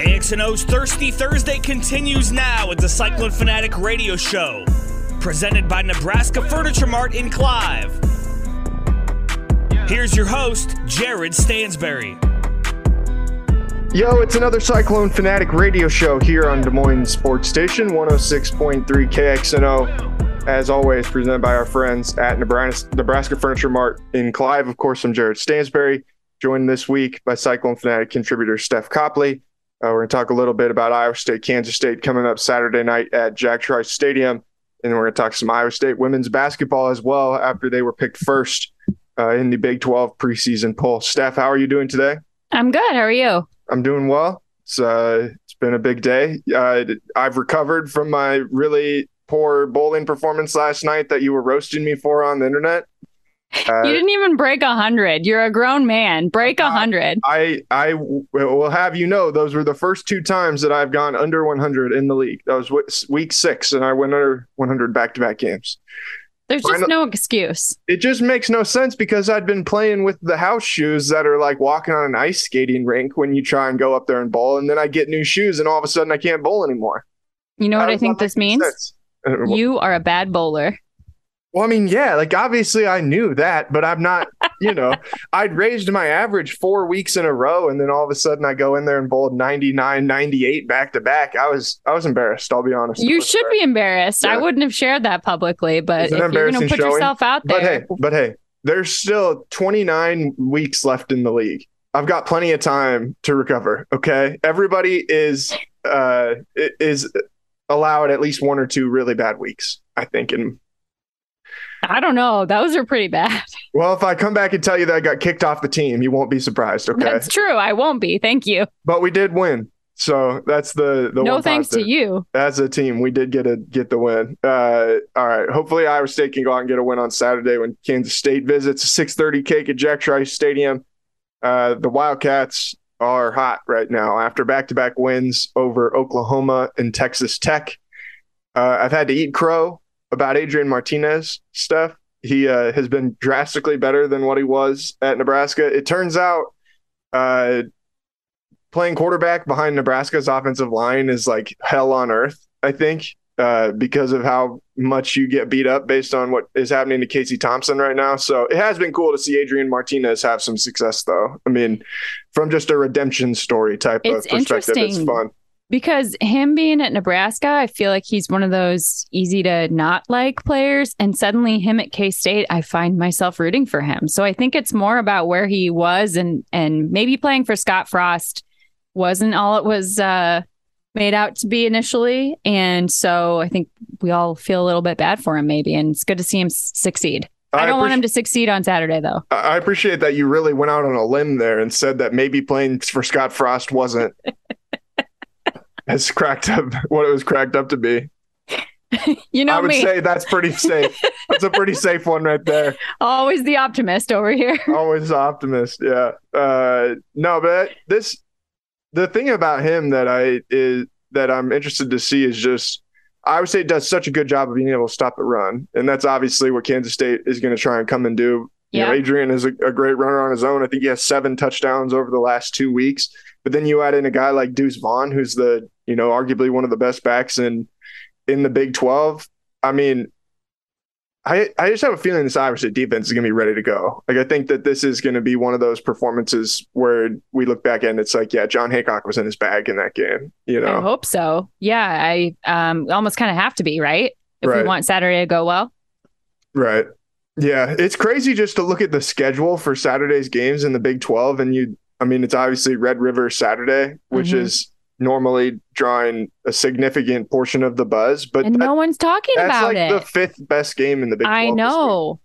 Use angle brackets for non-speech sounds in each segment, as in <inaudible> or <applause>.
KXNO's Thirsty Thursday continues now with the Cyclone Fanatic Radio Show, presented by Nebraska Furniture Mart in Clive. Here's your host, Jared Stansbury. Yo, it's another Cyclone Fanatic radio show here on Des Moines Sports Station 106.3 KXNO. As always, presented by our friends at Nebraska, Nebraska Furniture Mart in Clive. Of course, I'm Jared Stansbury, joined this week by Cyclone Fanatic contributor Steph Copley. Uh, we're going to talk a little bit about Iowa State, Kansas State coming up Saturday night at Jack Trice Stadium. And then we're going to talk some Iowa State women's basketball as well after they were picked first uh, in the Big 12 preseason poll. Steph, how are you doing today? I'm good. How are you? I'm doing well. It's, uh, it's been a big day. Uh, I've recovered from my really poor bowling performance last night that you were roasting me for on the internet. Uh, you didn't even break a hundred. You're a grown man. Break a hundred. I I will have you know those were the first two times that I've gone under 100 in the league. That was week six, and I went under 100 back to back games. There's just no excuse. It just makes no sense because I'd been playing with the house shoes that are like walking on an ice skating rink when you try and go up there and bowl, and then I get new shoes, and all of a sudden I can't bowl anymore. You know what I think this means? Sense. You are a bad bowler. Well, I mean, yeah, like obviously I knew that, but I'm not, <laughs> you know, I'd raised my average four weeks in a row and then all of a sudden I go in there and bowled 99, 98 back to back. I was, I was embarrassed. I'll be honest. You should be embarrassed. Yeah. I wouldn't have shared that publicly, but if you're going to put showing. yourself out there. But hey, but hey, there's still 29 weeks left in the league. I've got plenty of time to recover. Okay. Everybody is, uh, is allowed at least one or two really bad weeks, I think, in I don't know. Those are pretty bad. <laughs> Well, if I come back and tell you that I got kicked off the team, you won't be surprised. Okay. That's true. I won't be. Thank you. But we did win. So that's the the no thanks positive. to you as a team. We did get a get the win. Uh, all right. Hopefully Iowa State can go out and get a win on Saturday when Kansas State visits. Six thirty cake at Jack Trice Stadium. Uh, the Wildcats are hot right now after back to back wins over Oklahoma and Texas Tech. Uh, I've had to eat crow about Adrian Martinez stuff. He uh, has been drastically better than what he was at Nebraska. It turns out uh, playing quarterback behind Nebraska's offensive line is like hell on earth, I think, uh, because of how much you get beat up based on what is happening to Casey Thompson right now. So it has been cool to see Adrian Martinez have some success, though. I mean, from just a redemption story type it's of perspective, it's fun because him being at Nebraska, I feel like he's one of those easy to not like players. And suddenly, him at K State, I find myself rooting for him. So I think it's more about where he was and and maybe playing for Scott Frost wasn't all it was uh, made out to be initially. And so I think we all feel a little bit bad for him, maybe. And it's good to see him succeed. I, I don't want him to succeed on Saturday, though. I appreciate that you really went out on a limb there and said that maybe playing for Scott Frost wasn't <laughs> has cracked up <laughs> what it was cracked up to be. <laughs> you know, I would me. say that's pretty safe. that's a pretty <laughs> safe one right there. Always the optimist over here. Always the optimist. Yeah. Uh, no, but this the thing about him that I is that I'm interested to see is just I would say does such a good job of being able to stop the run, and that's obviously what Kansas State is going to try and come and do. You yeah. know, Adrian is a, a great runner on his own. I think he has seven touchdowns over the last two weeks. But then you add in a guy like Deuce Vaughn, who's the you know arguably one of the best backs in in the Big Twelve. I mean, I I just have a feeling this State defense is going to be ready to go. Like I think that this is going to be one of those performances where we look back and it's like, yeah, Jon Heacock was in his bag in that game. You know, I hope so. Yeah, I um almost kind of have to be right if right. we want Saturday to go well. Right. Yeah, it's crazy just to look at the schedule for Saturday's games in the Big 12 and you I mean, it's obviously Red River Saturday, which mm-hmm. is normally drawing a significant portion of the buzz, but that, no one's talking about like it. The fifth best game in the Big. I know.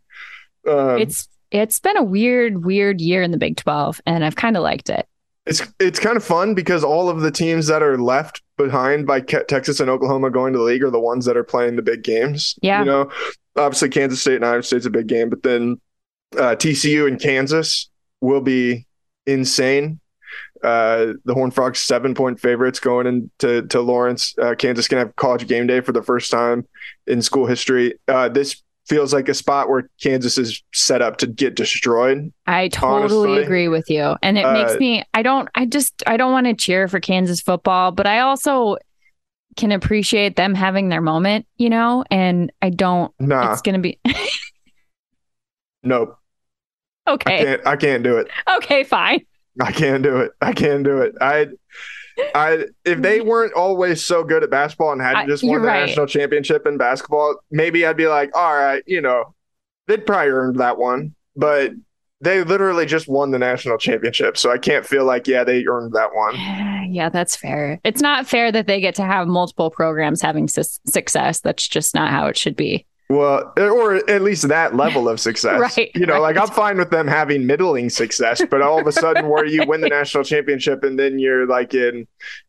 Um, it's it's been a weird, weird year in the Big 12, and I've kind of liked it. It's it's kind of fun because all of the teams that are left behind by Texas and Oklahoma going to the league are the ones that are playing the big games. Yeah. You know, obviously Kansas State and Iowa State's a big game, but then uh, TCU and Kansas will be insane. Uh, the Horn Frogs seven point favorites going into to Lawrence. Uh, Kansas can have college game day for the first time in school history. Uh, this feels like a spot where Kansas is set up to get destroyed. I totally honestly. agree with you. And it uh, makes me I don't I just I don't want to cheer for Kansas football, but I also can appreciate them having their moment, you know, and I don't nah. it's going to be <laughs> Nope. Okay. I can't I can't do it. Okay, fine. I can't do it. I can't do it. I I if they <laughs> weren't always so good at basketball and hadn't just won the right. national championship in basketball, maybe I'd be like, all right, you know, they'd probably earned that one. But they literally just won the national championship. So I can't feel like, yeah, they earned that one. <sighs> Yeah, that's fair. It's not fair that they get to have multiple programs having su- success. That's just not how it should be. Well, eh, or at least that level of <laughs> success. right. You know, right. like I'm fine with them having middling success, but all of a sudden where you win the <laughs> national championship and then you're like in,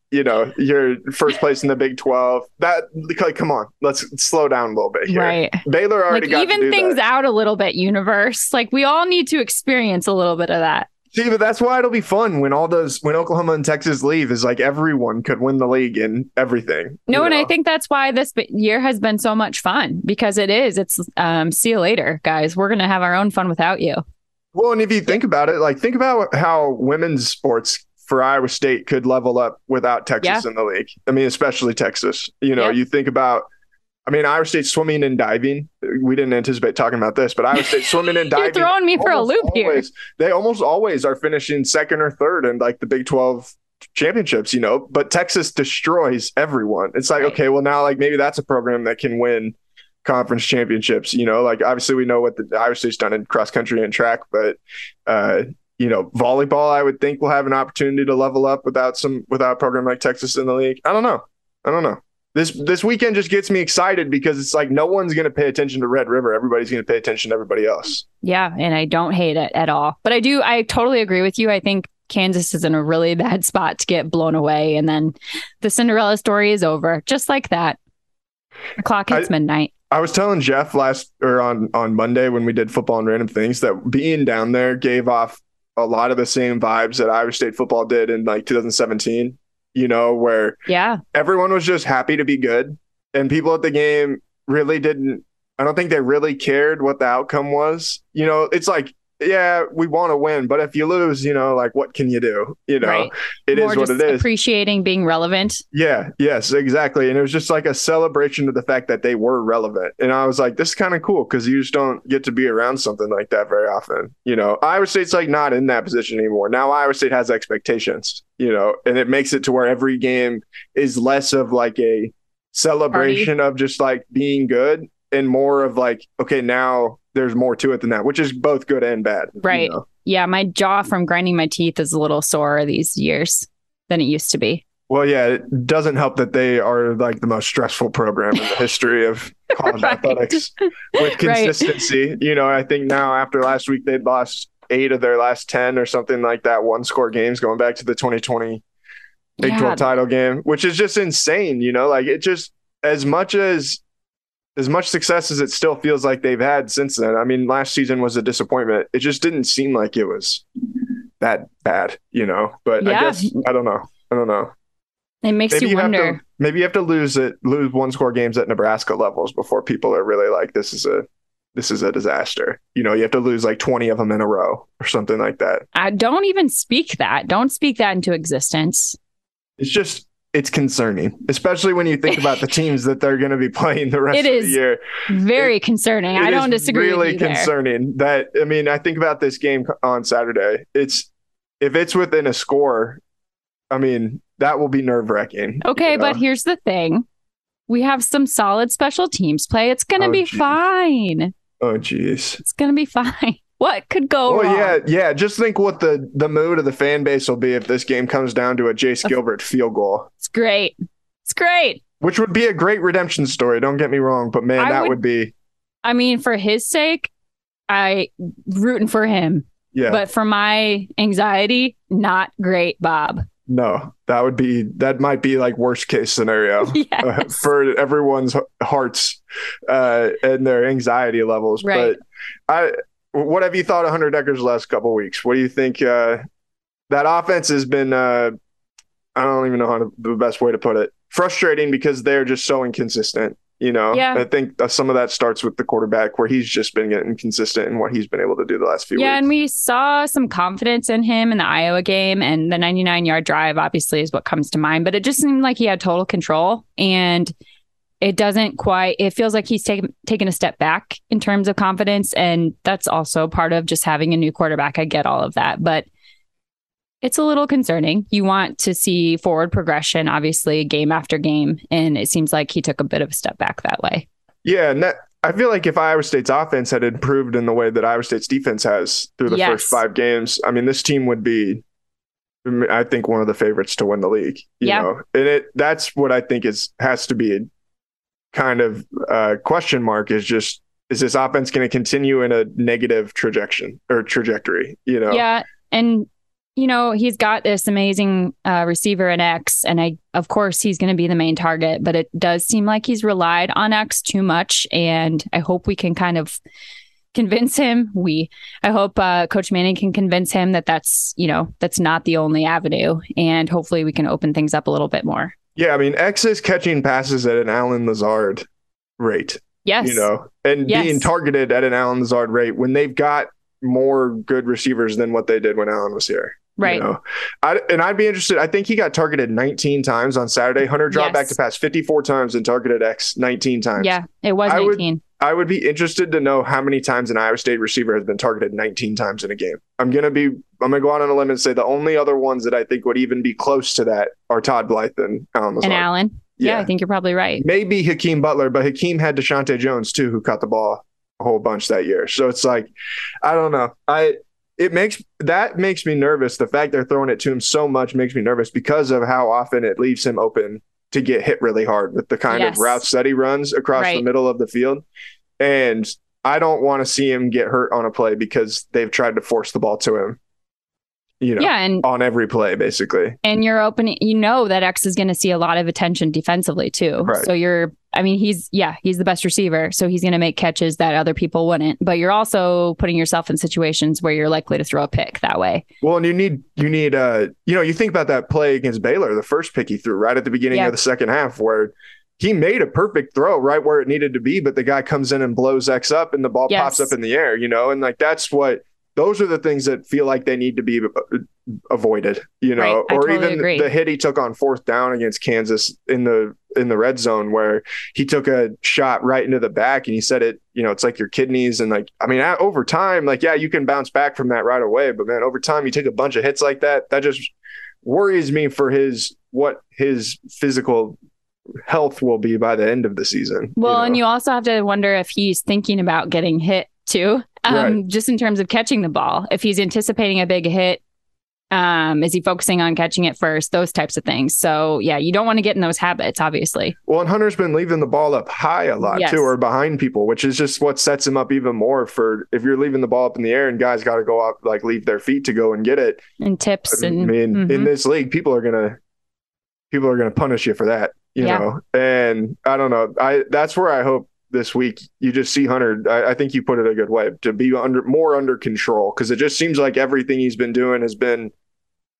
you know, you're first place in the Big 12. That like come on, let's slow down a little bit here. Right. Baylor already like, got even things that. out a little bit universe. Like we all need to experience a little bit of that. See, but that's why it'll be fun when all those when Oklahoma and Texas leave is like everyone could win the league and everything. No, and know? I think that's why this year has been so much fun because it is. It's um, see you later, guys. We're gonna have our own fun without you. Well, and if you think about it, like think about how women's sports for Iowa State could level up without Texas yeah. in the league. I mean, especially Texas. You know, you think about I mean, Iowa State swimming and diving. We didn't anticipate talking about this, but Iowa State <laughs> swimming and diving. You're throwing me for a loop always, here. They almost always are finishing second or third in like the Big 12 championships, you know, but Texas destroys everyone. It's like, right. okay, well, now like maybe that's a program that can win conference championships, you know, like obviously we know what the Iowa State's done in cross country and track, but, uh, you know, volleyball, I would think will have an opportunity to level up without some, without a program like Texas in the league. I don't know. I don't know this this weekend just gets me excited because it's like no one's going to pay attention to Red River. Everybody's going to pay attention to everybody else. Yeah, and I don't hate it at all. But I do. I totally agree with you. I think Kansas is in a really bad spot to get blown away, and then the Cinderella story is over, just like that. The clock hits I, midnight. I was telling Jeff last or on on Monday when we did football and random things that being down there gave off a lot of the same vibes that Iowa State football did in like 2017 you know, where yeah, everyone was just happy to be good. And people at the game really didn't I don't think they really cared what the outcome was. You know, it's like yeah, we want to win, but if you lose, you know, like what can you do? You know, right. it More is what it is. Appreciating being relevant. Yeah, yes, exactly. And it was just like a celebration of the fact that they were relevant. And I was like, this is kind of cool because you just don't get to be around something like that very often. You know, Iowa State's like not in that position anymore. Now Iowa State has expectations, you know, and it makes it to where every game is less of like a celebration Party. of just like being good and more of like, okay, now there's more to it than that, which is both good and bad. Right. You know? Yeah. My jaw from grinding my teeth is a little sore these years than it used to be. Well, yeah, it doesn't help that they are like the most stressful program in the history of <laughs> college right. athletics <laughs> with consistency. Right. You know, I think now after last week, they'd lost eight of their last 10 or something like that, one score games going back to the 2020 Big yeah. 12 title game, which is just insane. You know, like it just, as much as as much success as it still feels like they've had since then. I mean, last season was a disappointment. It just didn't seem like it was that bad, you know. But yeah. I guess I don't know. I don't know. It makes maybe you, you wonder. To, maybe you have to lose it, lose one score games at Nebraska levels before people are really like, this is a this is a disaster. You know, you have to lose like 20 of them in a row or something like that. I don't even speak that. Don't speak that into existence. It's just it's concerning, especially when you think <laughs> about the teams that they're going to be playing the rest it of the year. Very it, concerning. It I don't disagree. Really concerning that. I mean, I think about this game on Saturday. It's if it's within a score, I mean that will be nerve wracking. Okay, you know? but here's the thing: we have some solid special teams play. It's going to oh, be geez. fine. Oh, jeez. It's going to be fine. What could go well, wrong? yeah, yeah. Just think what the the mood of the fan base will be if this game comes down to a Jace Gilbert field goal. It's great. It's great. Which would be a great redemption story. Don't get me wrong, but man, I that would, would be. I mean, for his sake, I rooting for him. Yeah. But for my anxiety, not great, Bob. No, that would be that might be like worst case scenario <laughs> uh, Yes. for everyone's hearts uh, and their anxiety levels. Right. But I, what have you thought of Hunter Dekkers' last couple weeks? What do you think? Uh, that offense has been. Uh, I don't even know how to, the best way to put it. Frustrating because they're just so inconsistent. You know, Yeah. I think some of that starts with the quarterback, where he's just been getting consistent in what he's been able to do the last few weeks. Yeah, weeks. and we saw some confidence in him in the Iowa game, and the 99 yard drive obviously is what comes to mind. But it just seemed like he had total control, and it doesn't quite. It feels like he's taken taken a step back in terms of confidence, and that's also part of just having a new quarterback. I get all of that, but it's a little concerning. You want to see forward progression, obviously, game after game, and it seems like he took a bit of a step back that way. Yeah, and that, I feel like if Iowa State's offense had improved in the way that Iowa State's defense has through the Yes. first five games, I mean, this team would be, I think, one of the favorites to win the league. You Yeah. know, and it that's what I think is has to be kind of uh, question mark is just is this offense going to continue in a negative trajectory or trajectory? You know, Yeah, and you know he's got this amazing uh, receiver in X, and I of course he's going to be the main target, but it does seem like he's relied on X too much, and I hope we can kind of convince him. We, I hope uh, Coach Manning can convince him that that's you know that's not the only avenue, and hopefully we can open things up a little bit more. Yeah. I mean, X is catching passes at an Allen Lazard rate. Yes, you know, and Yes. being targeted at an Allen Lazard rate when they've got more good receivers than what they did when Allen was here. You right. know? I, and I'd be interested. I think he got targeted 19 times on Saturday. Hunter dropped back to pass 54 times and targeted X 19 times. Yeah, it was I would- I would be interested to know how many times an Iowa State receiver has been targeted 19 times in a game. I'm gonna be. I'm gonna go out on a limb and say the only other ones that I think would even be close to that are Todd Blythe and Allen Lazard. and Allen. Yeah. Yeah. I think you're probably right. maybe Hakeem Butler, but Hakeem had Deshaunte Jones too, who caught the ball a whole bunch that year. So it's like, I don't know. I it makes that makes me nervous. The fact they're throwing it to him so much makes me nervous because of how often it leaves him open to get hit really hard with the kind Yes. of routes that he runs across the middle of the field. And I don't want to see him get hurt on a play because they've tried to force the ball to him. You know, Yeah, and on every play, basically. and you're opening you know that X is going to see a lot of attention defensively too. Right. So you're I mean he's yeah, he's the best receiver, so he's going to make catches that other people wouldn't, but you're also putting yourself in situations where you're likely to throw a pick that way. Well, and you need you need uh you know you think about that play against Baylor, the first pick he threw right at the beginning Yeah. of the second half, where he made a perfect throw right where it needed to be, but the guy comes in and blows X up, and the ball Yes. pops up in the air, you know, and like that's what those are the things that feel like they need to be uh, avoided, you know, Right. Or totally even agree. the hit he took on fourth down against Kansas in the in the red zone where he took a shot right into the back and he said it, you know, it's like your kidneys and like I mean, over time, like yeah, you can bounce back from that right away, but man, over time you take a bunch of hits like that, that just worries me for his what his physical health will be by the end of the season. Well, know? and you also have to wonder if he's thinking about getting hit too. Um, Right. just in terms of catching the ball. If he's anticipating a big hit, um, is he focusing on catching it first? Those types of things. So yeah, you don't want to get in those habits, obviously. Well, and Hunter's been leaving the ball up high a lot Yes. too, or behind people, which is just what sets him up even more for if you're leaving the ball up in the air and guys got to go up, like leave their feet to go and get it. And tips I and mean, in Mhm. this league, people are gonna people are gonna punish you for that, you Yeah. know. And I don't know. I that's where I hope this week you just see Hunter. I, I think you put it a good way to be under more under control because it just seems like everything he's been doing has been.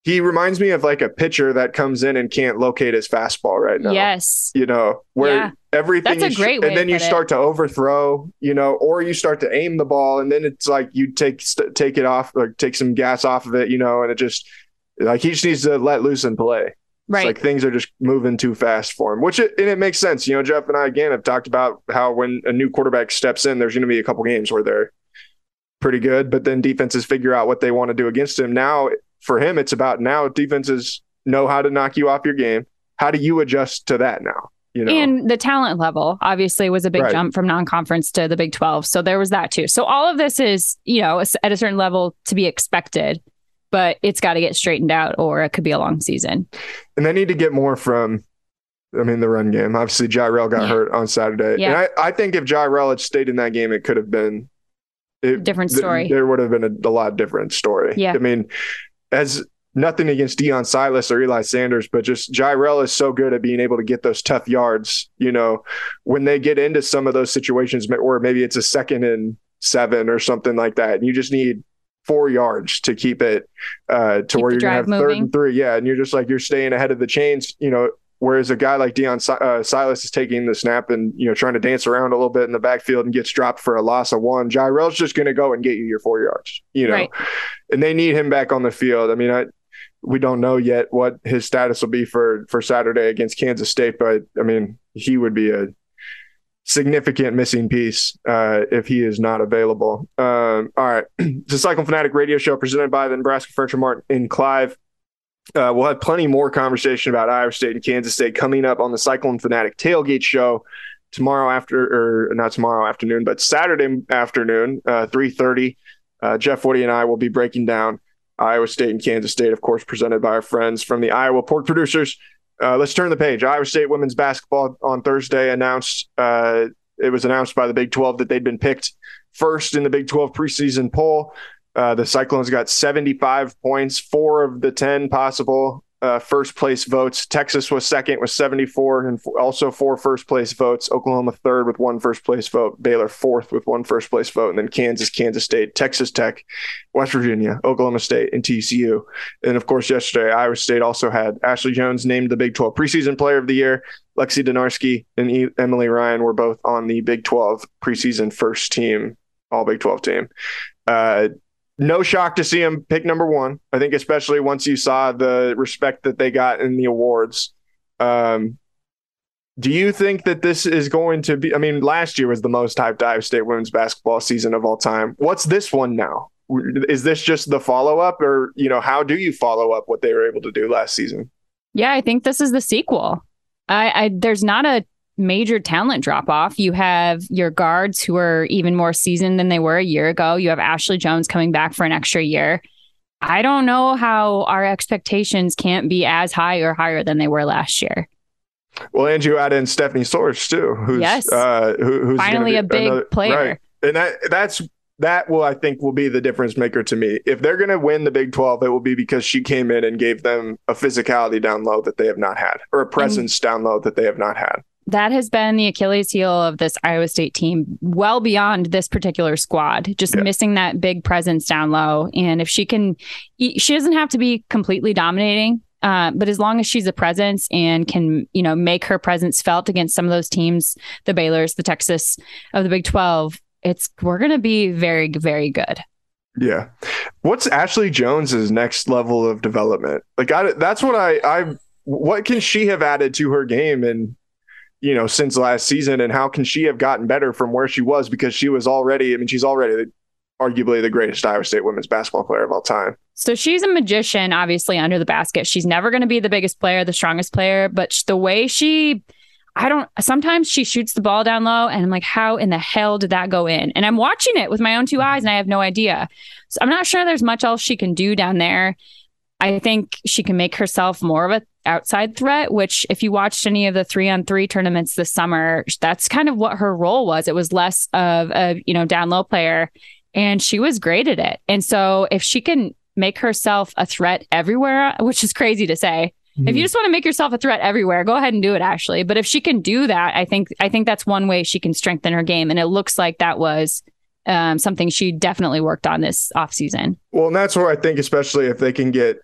He reminds me of like a pitcher that comes in and can't locate his fastball right now yes. you know, where Yeah. everything That's a is- great way and then you put it. start to overthrow, you know, or you start to aim the ball and then it's like you take st- take it off like take some gas off of it, you know, and it just like he just needs to let loose and play. Right. It's like things are just moving too fast for him, which it, and it makes sense. You know, Jeff and I again have talked about how when a new quarterback steps in, there's going to be a couple games where they're pretty good, but then defenses figure out what they want to do against him. Now, for him, it's about now defenses know how to knock you off your game. How do you adjust to that now? You know, And the talent level obviously was a big Right. jump from non-conference to the Big 12. So there was that too. So all of this is, you know, at a certain level to be expected, but it's got to get straightened out or it could be a long season. and they need to get more from. I mean, the run game. Obviously, Jirehl got Yeah. hurt on Saturday, Yeah. and I, I think if Jirehl had stayed in that game, it could have been. it, different story. Th- there would have been a, a lot different story. Yeah. I mean, as nothing against Deon Silas or Eli Sanders, but just Jirehl is so good at being able to get those tough yards. You know, when they get into some of those situations, or maybe it's a second and seven or something like that, and you just need four yards to keep it uh, to Keep where you're gonna have drive third and three. Yeah, and you're just like you're staying ahead of the chains. You know. Whereas a guy like Deon uh, Silas is taking the snap and you know trying to dance around a little bit in the backfield and gets dropped for a loss of one. Jirehl's just going to go and get you your four yards, you know, Right. and they need him back on the field. I mean, I we don't know yet what his status will be for for Saturday against Kansas State, but I mean, he would be a significant missing piece uh, if he is not available. Um, all right, <clears throat> it's a Cycle Fanatic radio show presented by the Nebraska Furniture Mart in Clive. Uh, we'll have plenty more conversation about Iowa State and Kansas State coming up on the Cyclone Fanatic tailgate show tomorrow after, or not tomorrow afternoon, but Saturday afternoon, uh, three thirty. Uh, Jeff Woody and I will be breaking down Iowa State and Kansas State, of course, presented by our friends from the Iowa Pork Producers. Uh, let's turn the page. Iowa State women's basketball on Thursday announced uh, it was announced by the Big 12 that they'd been picked first in the Big 12 preseason poll. Uh, the Cyclones got 75 points, four of the 10 possible uh, first place votes. Texas was second with 74, and f- also four first place votes. Oklahoma third with one first place vote. Baylor fourth with one first place vote. And then Kansas, Kansas State, Texas Tech, West Virginia, Oklahoma State, and TCU. And of course, yesterday, Iowa State also had Ashley Joens named the Big 12 preseason player of the year. Lexi Donarski and e- Emily Ryan were both on the Big 12 preseason first team, all Big 12 team. Uh, no shock to see him pick number one. I think, especially once you saw the respect that they got in the awards. Um, do you think that this is going to be? I mean, last year was the most hyped Iowa State women's basketball season of all time. What's this one now? Is this just the follow up, or you know, how do you follow up what they were able to do last season? Yeah, I think this is the sequel. I, I there's not a major talent drop off. You have your guards who are even more seasoned than they were a year ago. You have Ashley Joens coming back for an extra year. I don't know how our expectations can't be as high or higher than they were last year. Well, and you add in Stephanie Soares too, who's Yes. uh, who, who's Finally a big another- player. right. and that that's that will I think will be the difference maker to me. If they're going to win the Big Twelve, it will be because she came in and gave them a physicality down low that they have not had, or a presence down low that they have not had. That has been the Achilles heel of this Iowa State team, well beyond this particular squad. Just Yeah. missing that big presence down low. And if she can, she doesn't have to be completely dominating, uh, but as long as she's a presence and can, you know, make her presence felt against some of those teams, the Baylor's, the Texas of the Big Twelve, it's we're going to be very, very good. Yeah. What's Ashley Joens's next level of development? Like I, that's what I I what can she have added to her game and you know since last season and how can she have gotten better from where she was because she was already I mean she's already arguably the greatest Iowa State women's basketball player of all time. So she's a magician, obviously, under the basket. She's never going to be the biggest player, the strongest player, but the way she, I don't, sometimes she shoots the ball down low, and I'm like, how in the hell did that go in? And I'm watching it with my own two eyes, and I have no idea. So I'm not sure there's much else she can do down there. I think she can make herself more of a outside threat, which if you watched any of the three on three tournaments this summer, that's kind of what her role was. It was less of a, you know, down low player and she was great at it. And so if she can make herself a threat everywhere, which is crazy to say, if you just want to make yourself a threat everywhere, go ahead and do it Ashley. But if she can do that, I think I think that's one way she can strengthen her game and it looks like that was um, something she definitely worked on this offseason. Well, and that's where I think, especially if they can get,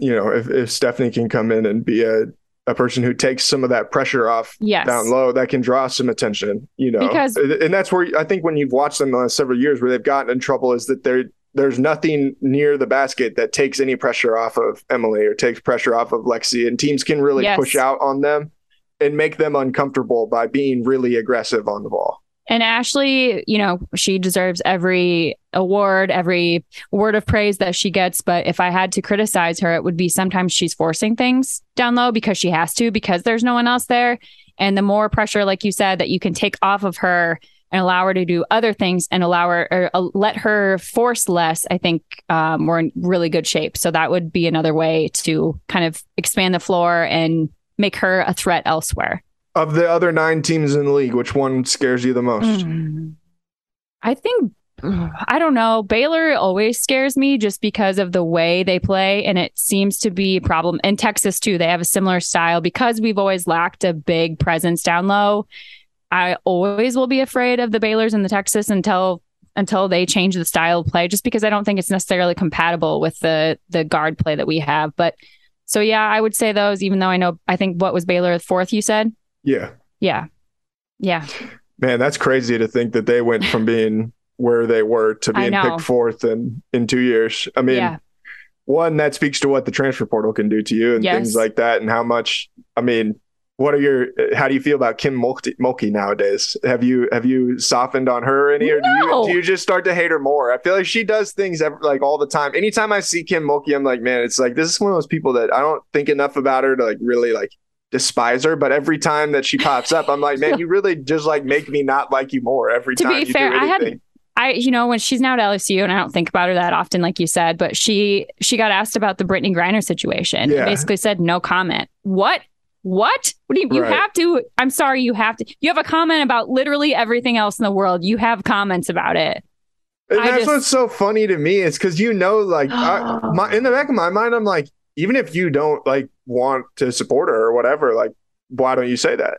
you know, if, if Stephanie can come in and be a, a person who takes some of that pressure off Yes. down low, that can draw some attention, you know. Because- and that's where I think when you've watched them the last several years where they've gotten in trouble is that they're there's nothing near the basket that takes any pressure off of Emily or takes pressure off of Lexi, and teams can really Yes. push out on them and make them uncomfortable by being really aggressive on the ball. And Ashley, you know, she deserves every award, every word of praise that she gets. But if I had to criticize her, it would be sometimes she's forcing things down low because she has to, because there's no one else there. And the more pressure, like you said, that you can take off of her and allow her to do other things and allow her or uh, let her force less, I think um, we're in really good shape. So that would be another way to kind of expand the floor and make her a threat elsewhere. Of the other nine teams in the league, which one scares you the most? Mm. I think I don't know. Baylor always scares me just because of the way they play, and it seems to be a problem. In Texas too, they have a similar style because we've always lacked a big presence down low. I always will be afraid of the Baylors and the Texas until until they change the style of play, just because I don't think it's necessarily compatible with the the guard play that we have. But so yeah, I would say those. Even though I know, I think what was Baylor fourth? You said. Yeah. Yeah. Yeah. Man, that's crazy to think that they went from being <laughs> where they were to being picked fourth in in two years. I mean, yeah. one that speaks to what the transfer portal can do to you and yes. things like that, and how much. I mean, what are your? How do you feel about Kim Mulkey, Mulkey nowadays? Have you have you softened on her any, or no. do you do you just start to hate her more? I feel like she does things every, like all the time. Anytime I see Kim Mulkey, I'm like, man, it's like this is one of those people that I don't think enough about her to like really like despise her, but every time that she pops up, I'm like, man, <laughs> you really just like make me not like you more every to time. To be fair, I had I, you know, when she's now at LSU, and I don't think about her that often, like you said, but she she got asked about the Brittney Griner situation. Yeah. basically said no comment. What? What? What do you? You right. have to. I'm sorry. You have to. You have a comment about literally everything else in the world. You have comments about it. And that's just, what's so funny to me is because you know, like, I, <gasps> my, in the back of my mind, I'm like, even if you don't like want to support her or whatever, like, why don't you say that?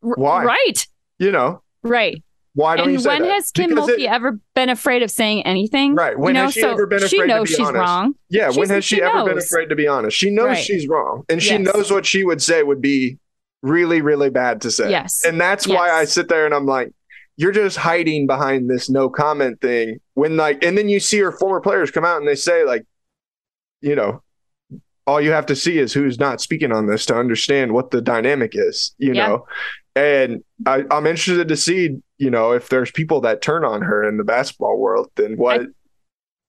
Why? Right. You know. Right. Why don't and you say when that? has Kim Mulkey it, ever been afraid of saying anything? Right. When you know, has she so ever been afraid she knows to be she's honest? wrong. Yeah. She's, when has she, she ever been afraid to be honest? She knows right. she's wrong, and she yes. knows what she would say would be really, really bad to say. Yes. And that's yes. why I sit there and I'm like, you're just hiding behind this no comment thing. When like, and then you see her former players come out and they say like, you know, all you have to see is who's not speaking on this to understand what the dynamic is. You yeah. know, and I, am interested to see, you know, if there's people that turn on her in the basketball world, then what? I,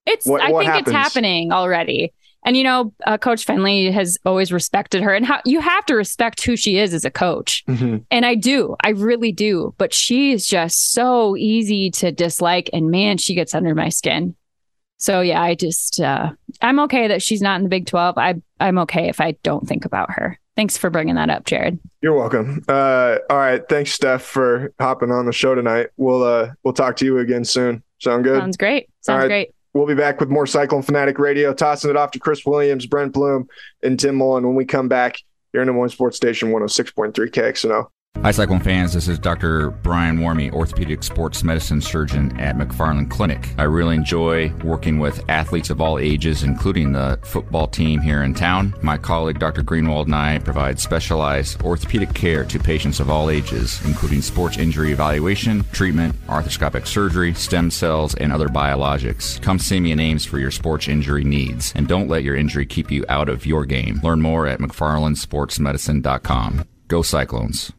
it's. What, I what think happens? it's happening already. And you know, uh, Coach Fennelly has always respected her, and how you have to respect who she is as a coach. Mm-hmm. And I do, I really do. But she is just so easy to dislike, and man, she gets under my skin. So yeah, I just uh, I'm okay that she's not in the Big Twelve. I I'm okay if I don't think about her. Thanks for bringing that up, Jared. You're welcome. Uh, all right, thanks, Steph, for hopping on the show tonight. We'll uh, we'll talk to you again soon. Sound good? Sounds great. Sounds right. great. We'll be back with more Cyclone Fanatic Radio, tossing it off to Chris Williams, Brent Blum, and Tim Mullen when we come back here in the One Sports Station 106.3 KXNO. Hi, Cyclone fans. This is Dr. Brian Warmy, orthopedic sports medicine surgeon at McFarland Clinic. I really enjoy working with athletes of all ages, including the football team here in town. My colleague, Dr. Greenwald, and I provide specialized orthopedic care to patients of all ages, including sports injury evaluation, treatment, arthroscopic surgery, stem cells, and other biologics. Come see me in Ames for your sports injury needs, and don't let your injury keep you out of your game. Learn more at McFarlandSportsMedicine.com. Go Cyclones.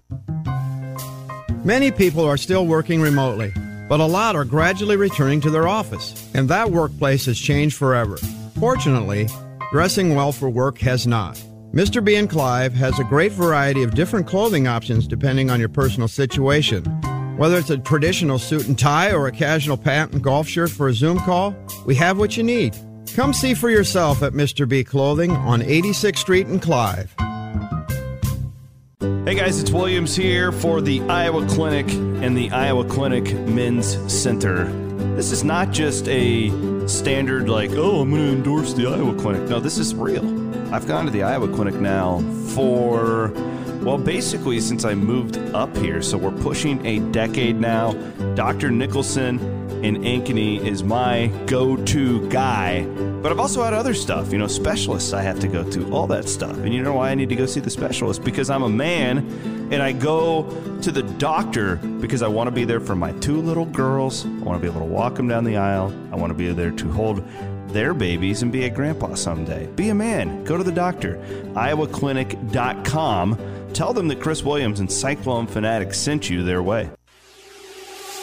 Many people are still working remotely, but a lot are gradually returning to their office, and that workplace has changed forever. Fortunately, dressing well for work has not. Mr. B and Clive has a great variety of different clothing options depending on your personal situation. Whether it's a traditional suit and tie or a casual pant and golf shirt for a Zoom call, we have what you need. Come see for yourself at Mr. B Clothing on 86th Street in Clive. Hey guys, it's Williams here for the Iowa Clinic and the Iowa Clinic Men's Center. This is not just a standard, like, oh, I'm going to endorse the Iowa Clinic. No, this is real. I've gone to the Iowa Clinic now for, well, basically since I moved up here. So we're pushing a decade now. Dr. Nicholson in Ankeny is my go to guy. But I've also had other stuff, you know, specialists I have to go to, all that stuff. And you know why I need to go see the specialist? Because I'm a man and I go to the doctor because I want to be there for my two little girls. I want to be able to walk them down the aisle. I want to be there to hold their babies and be a grandpa someday. Be a man. Go to the doctor. IowaClinic.com. Tell them that Chris Williams and Cyclone Fanatic sent you their way.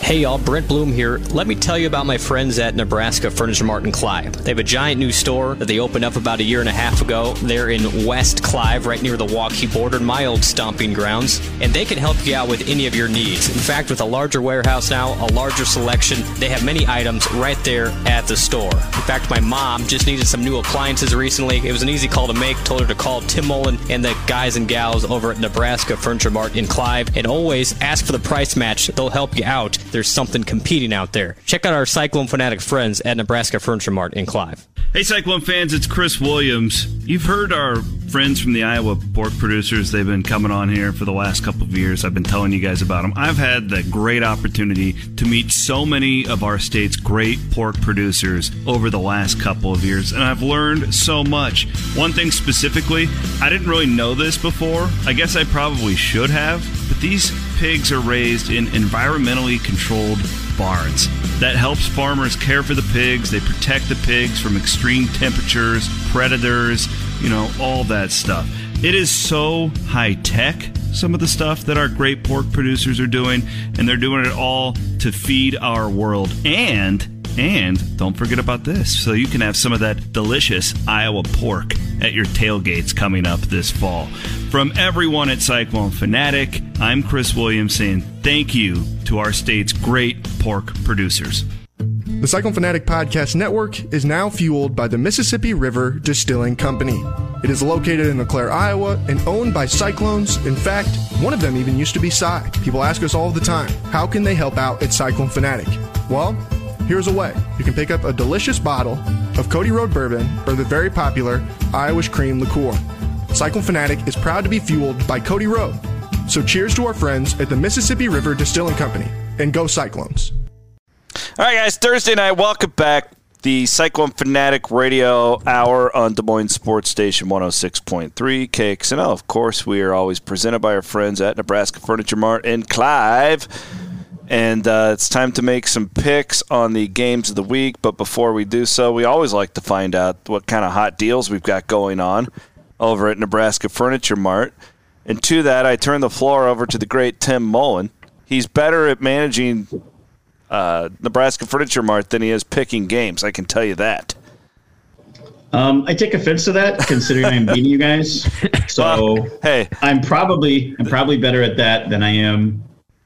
Hey y'all, Brent Blum here. Let me tell you about my friends at Nebraska Furniture Mart in Clive. They have a giant new store that they opened up about a year and a half ago. They're in West Clive, right near the Waukee border, my old stomping grounds, and they can help you out with any of your needs. In fact, with a larger warehouse now, a larger selection, they have many items right there at the store. In fact, my mom just needed some new appliances recently. It was an easy call to make. Told her to call Tim Mullen and the guys and gals over at Nebraska Furniture Mart in Clive, and always ask for the price match. They'll help you out. There's something competing out there. Check out our Cyclone Fanatic friends at Nebraska Furniture Mart in Clive. Hey, Cyclone fans, it's Chris Williams. You've heard our friends from the Iowa pork producers. They've been coming on here for the last couple of years. I've been telling you guys about them. I've had the great opportunity to meet so many of our state's great pork producers over the last couple of years, and I've learned so much. One thing specifically, I didn't really know this before. I guess I probably should have, but these pigs are raised in environmentally controlled barns. That helps farmers care for the pigs. They protect the pigs from extreme temperatures, predators, you know, all that stuff. It is so high tech, some of the stuff that our great pork producers are doing, and they're doing it all to feed our world. And and don't forget about this. So you can have some of that delicious Iowa pork at your tailgates coming up this fall. From everyone at Cyclone Fanatic, I'm Chris Williams saying thank you to our state's great pork producers. The Cyclone Fanatic Podcast Network is now fueled by the Mississippi River Distilling Company. It is located in LeClaire, Iowa, and owned by Cyclones. In fact, one of them even used to be Cy. People ask us all the time, how can they help out at Cyclone Fanatic? Well, here's a way. You can pick up a delicious bottle of Cody Road Bourbon or the very popular Irish Cream Liqueur. Cyclone Fanatic is proud to be fueled by Cody Road. So cheers to our friends at the Mississippi River Distilling Company, and go Cyclones. All right, guys, Thursday night, welcome back. The Cyclone Fanatic Radio Hour on Des Moines Sports Station 106.3 KXNO. Of course, we are always presented by our friends at Nebraska Furniture Mart in Clive. And uh, it's time to make some picks on the games of the week. But before we do so, we always like to find out what kind of hot deals we've got going on over at Nebraska Furniture Mart. And to that, I turn the floor over to the great Tim Mullen. He's better at managing uh, Nebraska Furniture Mart than he is picking games. I can tell you that. Um, I take offense to that, considering I'm beating you guys. <laughs> So Well, hey, I'm probably I'm probably better at that than I am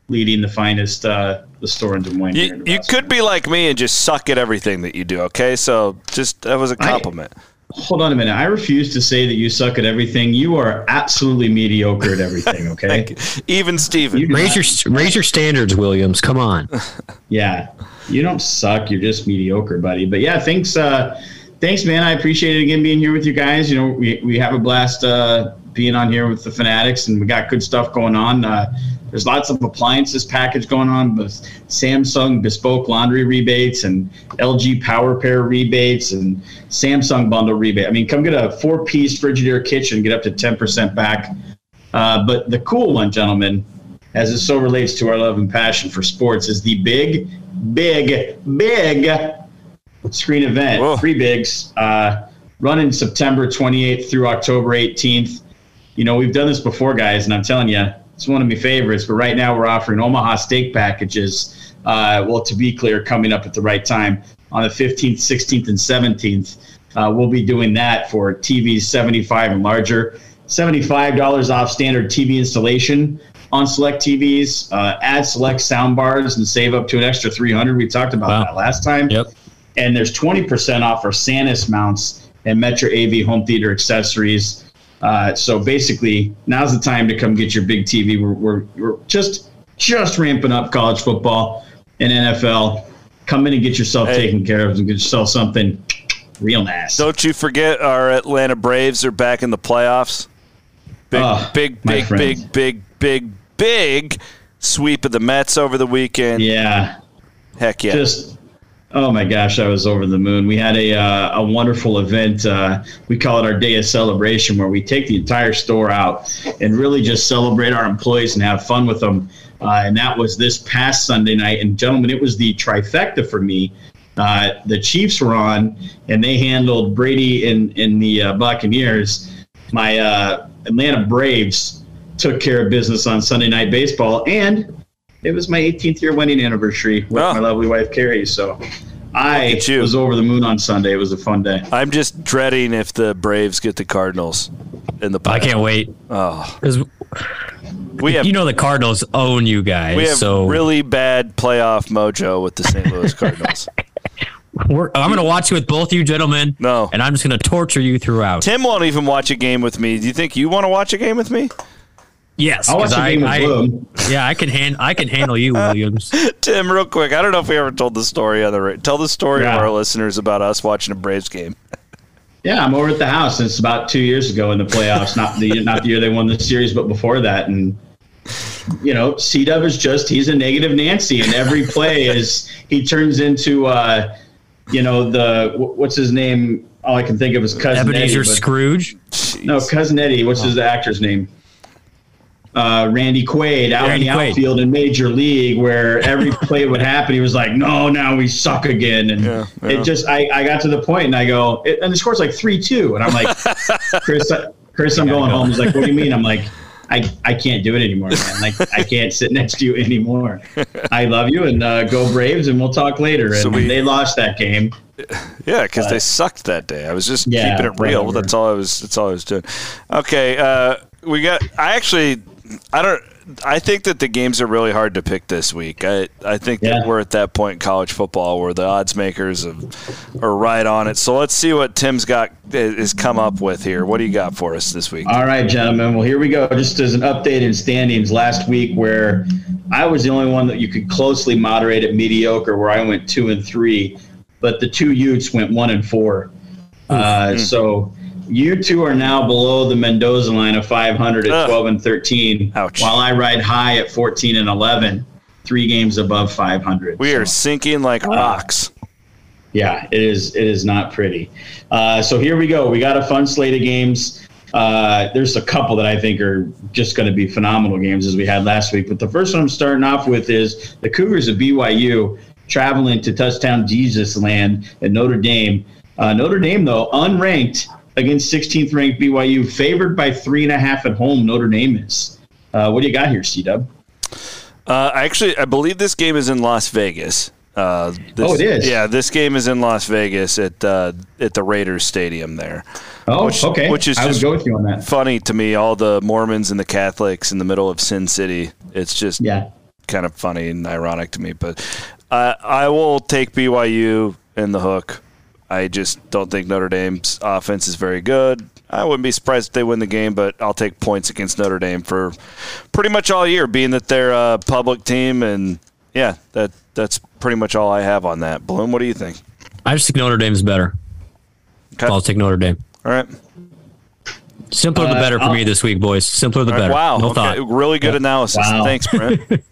leading the finest uh, the store in Des Moines. you, you could be like me and just suck at everything that you do. Okay, so just that was a compliment. Hold on a minute. I refuse to say that you suck at everything. You are absolutely mediocre at everything. <laughs> Okay. Even Steven. You Raise not- your raise your standards, Williams. Come on. <laughs> Yeah, you don't suck. You're just mediocre, buddy. But yeah, thanks. Uh, thanks, man. I appreciate it again being here with you guys. You know, we, we have a blast uh, being on here with the Fanatics, and we got good stuff going on. Uh, there's lots of appliances package going on with Samsung bespoke laundry rebates and LG Power Pair rebates and Samsung bundle rebate. I mean, come get a four piece Frigidaire kitchen, get up to 10% back. Uh, but the cool one, gentlemen, as it so relates to our love and passion for sports, is the big, big, big screen event. Whoa. Three bigs, uh, running September 28th through October 18th. You know, we've done this before, guys, and I'm telling you, it's one of my favorites. But right now, we're offering Omaha steak packages. Uh, well, to be clear, coming up at the right time on the 15th, 16th, and 17th. Uh, we'll be doing that for TVs 75 and larger. $75 off standard TV installation on select TVs. Uh, add select sound bars and save up to an extra 300. We talked about Wow. that last time. Yep. And there's 20% off for Sanus mounts and Metro AV home theater accessories. Uh, so basically, now's the time to come get your big TV. We're, we're, we're just just ramping up college football and NFL. Come in and get yourself Hey. taken care of and get yourself something real nice. Don't you forget our Atlanta Braves are back in the playoffs. Big, Oh, big, big, big, big, big, big sweep of the Mets over the weekend. yeah. Heck yeah. just oh my gosh i was over the moon. We had a, uh, a wonderful event uh, we call it our day of celebration where we take the entire store out and really just celebrate our employees and have fun with them. Uh, and that was this past sunday night. And gentlemen it was the trifecta for me. Uh, the chiefs were on and they handled brady in, in the uh, buccaneers. My uh, atlanta braves took care of business on sunday night baseball. And it was my 18th year wedding anniversary with Oh. my lovely wife Carrie. So I at was over the moon on Sunday. It was a fun day. I'm just dreading if the Braves get the Cardinals in the playoffs. I can't wait. Oh, 'Cause we have you know the Cardinals own you guys. we have so really bad playoff mojo with the St. Louis Cardinals. <laughs> we're, I'm going to watch you with both you gentlemen. No. And I'm just going to torture you throughout. Tim won't even watch a game with me. Do you think you want to watch a game with me? Yes, I'll watch 'cause a I, game with I- Blum. yeah, I can hand I can handle you, <laughs> Williams. Tim, real quick, I don't know if we ever told the story on the tell the story Yeah. of our listeners about us watching a Braves game. Yeah, I'm over at the house. It's about two years ago in the playoffs. Not the not the year they won the series, but before that. And you know, C Dub is just he's a negative Nancy, and every play is he turns into uh, you know the what's his name? All I can think of is cousin Ebenezer Eddie, but- Scrooge. No, cousin Eddie. What's his actor's name? Uh, Randy Quaid out Randy in the Quaid. outfield in Major League, where every <laughs> play would happen, he was like, "No, now we suck again." And Yeah, yeah. it just, I, I got to the point, and I go, it, and the score's like three two, and I'm like, <laughs> Chris, I- Chris, I'm going home. He's like, "What do you mean?" I'm like, <laughs> "I, I can't do it anymore, man. Like, I can't sit next to you anymore. I love you, and uh, go Braves, and we'll talk later." And So we- they lost that game. Yeah, because they sucked that day. I was just Yeah, keeping it real. whatever. That's all I was. That's all I was doing. Okay, uh, we got. I actually, I don't. I think that the games are really hard to pick this week. I I think Yeah. that we're at that point in college football where the odds makers have, are right on it. So let's see what Tim's got is come up with here. What do you got for us this week? All right, gentlemen. Well, here we go. Just as an update in standings last week, where I was the only one that you could closely moderate at mediocre, where I went two and three, but the two Utes went one and four. Uh, so you two are now below the Mendoza line of 500 at Ugh. 12 and 13, Ouch. while I ride high at 14 and 11, three games above 500. We are sinking like rocks. yeah, it is. It is not pretty. Uh, so here we go. We got a fun slate of games. Uh, there's a couple that I think are just going to be phenomenal games as we had last week. But the first one I'm starting off with is the Cougars of BYU traveling to touchdown Jesus land at Notre Dame. Uh, Notre Dame, though, unranked against 16th ranked BYU, favored by three and a half at home. Notre Dame is. Uh, what do you got here, C Dub? Uh, actually, I believe this game is in Las Vegas. Uh, this, Oh, it is? Yeah, this game is in Las Vegas at uh, at the Raiders Stadium there. Oh, Which- okay. which is I would go with you on that. Funny to me, all the Mormons and the Catholics in the middle of Sin City. It's just Yeah. kind of funny and ironic to me. But I will take BYU in the hook. I just don't think Notre Dame's offense is very good. I wouldn't be surprised if they win the game, but I'll take points against Notre Dame for pretty much all year, being that they're a public team. And yeah, that that's pretty much all I have on that. Blum, what do you think? I just think Notre Dame's better. Okay. I'll take Notre Dame. All right. Simpler the Uh, better for I'll- me this week, boys. Simpler the All right. better. Wow. No okay. thought. Really good analysis. Wow. Thanks, Brent. <laughs>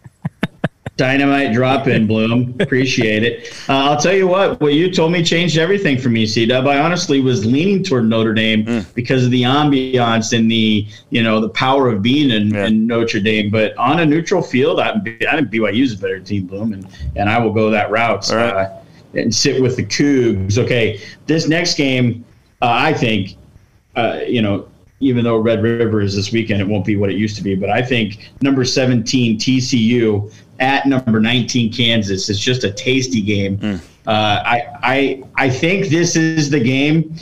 Dynamite drop in, Blum. <laughs> Appreciate it. Uh, I'll tell you what, what you told me changed everything for me, C Dub. I honestly was leaning toward Notre Dame Hmm. because of the ambiance and the, you know, the power of being in, Yeah. in Notre Dame. But on a neutral field, I, I think BYU's a better team, Blum, and, and I will go that route All right. uh, and sit with the Cougs. Okay, this next game, uh, I think, uh, you know, even though Red River is this weekend, it won't be what it used to be. But I think number 17 TCU at number 19 Kansas It's just a tasty game. Uh, I I I think this is the game.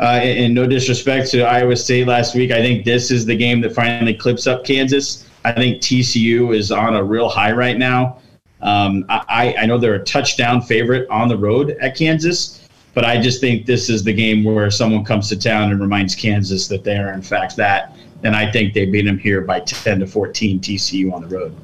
Uh, and no disrespect to Iowa State last week, I think this is the game that finally clips up Kansas. I think TCU is on a real high right now. Um, I, I know they're a touchdown favorite on the road at Kansas, but I just think this is the game where someone comes to town and reminds Kansas that they are in fact that. And I think they beat them here by 10 to 14 TCU on the road.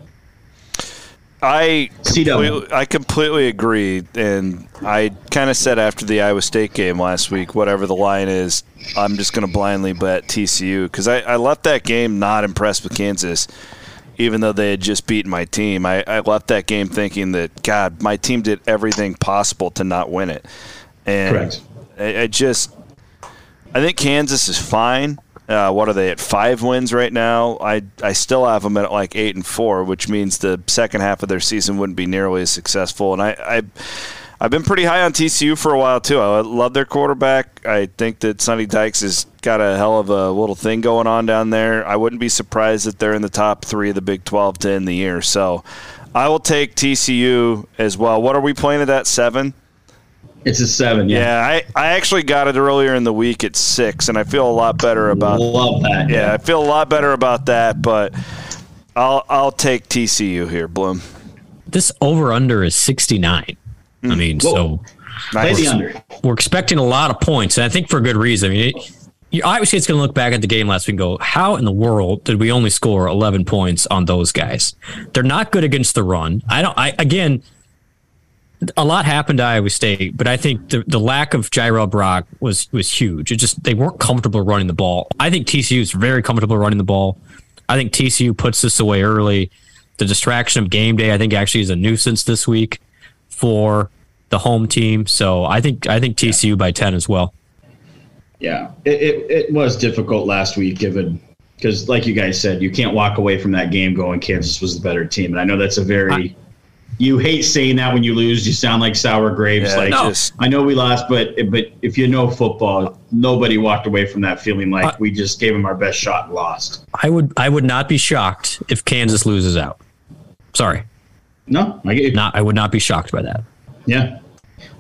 I completely, I completely agree, and I kind of said after the Iowa State game last week, whatever the line is, I'm just going to blindly bet TCU because I, I left that game not impressed with Kansas, even though they had just beaten my team. I, I left that game thinking that God, my team did everything possible to not win it, and Correct. I, I just I think Kansas is fine. Uh, what are they at five wins right now? I I still have them at like eight and four, which means the second half of their season wouldn't be nearly as successful. And I, I I've been pretty high on TCU for a while too. I love their quarterback. I think that Sonny Dykes has got a hell of a little thing going on down there. I wouldn't be surprised that they're in the top three of the Big Twelve to end the year. So I will take TCU as well. What are we playing at that seven? It's a seven. Yeah. Yeah, I, I actually got it earlier in the week at six, and I feel a lot better about. Love that. Yeah, I feel a lot better about that, but I'll I'll take TCU here, Blum. This over under is 69. I Hmm. mean, so Play the under. we're expecting a lot of points, and I think for good reason. I mean, it, you, Iowa State's going to look back at the game last week and go, how in the world did we only score 11 points on those guys? They're not good against the run. I don't, I, again, a lot happened to Iowa State, but I think the, the lack of Jirehl Brock was, was huge. It just, they weren't comfortable running the ball. I think TCU is very comfortable running the ball. I think TCU puts this away early. The distraction of game day, I think, actually is a nuisance this week for the home team. So I think, I think TCU by 10 as well. Yeah, it, it, it was difficult last week, given because, like you guys said, you can't walk away from that game going Kansas was the better team, and I know that's a very I, you hate saying that when you lose. You sound like sour grapes. Yeah, like no. I know we lost, but but if you know football, nobody walked away from that feeling like I, we just gave them our best shot and lost. I would I would not be shocked if Kansas loses out. Sorry. No, I get you. Not I would not be shocked by that. Yeah.